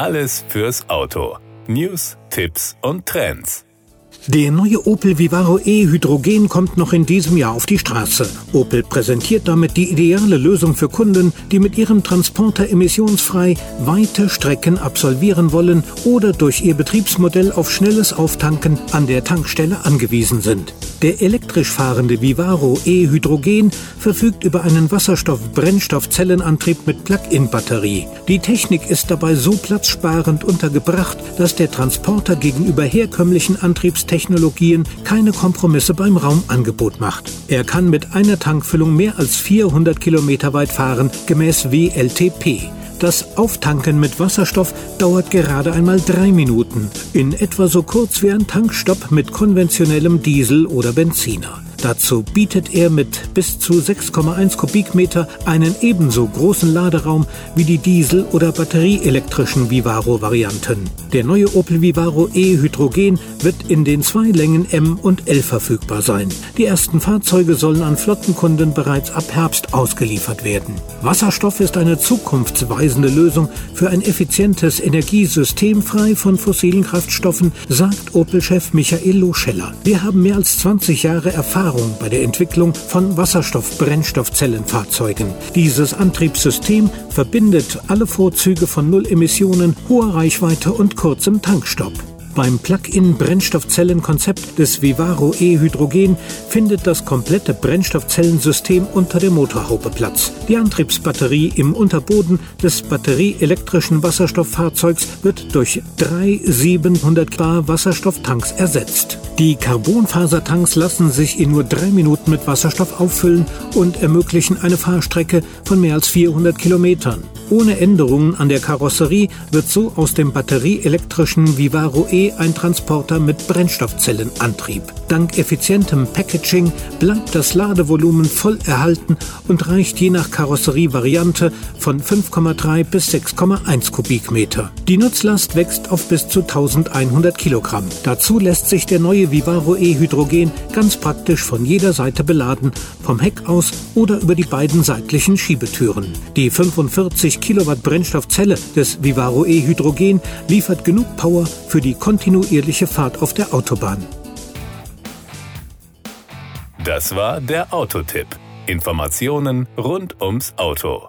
Alles fürs Auto. News, Tipps und Trends. Der neue Opel Vivaro e Hydrogen kommt noch in diesem Jahr auf die Straße. Opel präsentiert damit die ideale Lösung für Kunden, die mit ihrem Transporter emissionsfrei weite Strecken absolvieren wollen oder durch ihr Betriebsmodell auf schnelles Auftanken an der Tankstelle angewiesen sind. Der elektrisch fahrende Vivaro e Hydrogen verfügt über einen Wasserstoff-Brennstoffzellenantrieb mit Plug-in-Batterie. Die Technik ist dabei so platzsparend untergebracht, dass der Transporter gegenüber herkömmlichen Antriebstechnologien keine Kompromisse beim Raumangebot macht. Er kann mit einer Tankfüllung mehr als 400 Kilometer weit fahren, gemäß WLTP. Das Auftanken mit Wasserstoff dauert gerade einmal drei Minuten, in etwa so kurz wie ein Tankstopp mit konventionellem Diesel oder Benziner. Dazu bietet er mit bis zu 6,1 Kubikmeter einen ebenso großen Laderaum wie die Diesel- oder batterieelektrischen Vivaro-Varianten. Der neue Opel Vivaro E Hydrogen wird in den zwei Längen M und L verfügbar sein. Die ersten Fahrzeuge sollen an Flottenkunden bereits ab Herbst ausgeliefert werden. Wasserstoff ist eine zukunftsweisende Lösung für ein effizientes Energiesystem frei von fossilen Kraftstoffen, sagt Opel-Chef Michael Loscheller. Wir haben mehr als 20 Jahre Erfahrung Erfahrung bei der Entwicklung von Wasserstoff-Brennstoffzellenfahrzeugen. Dieses Antriebssystem verbindet alle Vorzüge von Null Emissionen, hoher Reichweite und kurzem Tankstopp. Beim Plug-in-Brennstoffzellenkonzept des Vivaro E-Hydrogen findet das komplette Brennstoffzellensystem unter der Motorhaube Platz. Die Antriebsbatterie im Unterboden des batterieelektrischen Wasserstofffahrzeugs wird durch drei 700 Bar Wasserstofftanks ersetzt. Die Carbonfasertanks lassen sich in nur drei Minuten mit Wasserstoff auffüllen und ermöglichen eine Fahrstrecke von mehr als 400 Kilometern. Ohne Änderungen an der Karosserie wird so aus dem batterieelektrischen Vivaro E ein Transporter mit Brennstoffzellenantrieb. Dank effizientem Packaging bleibt das Ladevolumen voll erhalten und reicht je nach Karosserievariante von 5,3 bis 6,1 Kubikmeter. Die Nutzlast wächst auf bis zu 1100 Kilogramm. Dazu lässt sich der neue Vivaro E Hydrogen ganz praktisch von jeder Seite beladen, vom Heck aus oder über die beiden seitlichen Schiebetüren. Die 45 Kilowatt Brennstoffzelle des Vivaro E Hydrogen liefert genug Power für die kontinuierliche Fahrt auf der Autobahn. Das war der Autotipp. Informationen rund ums Auto.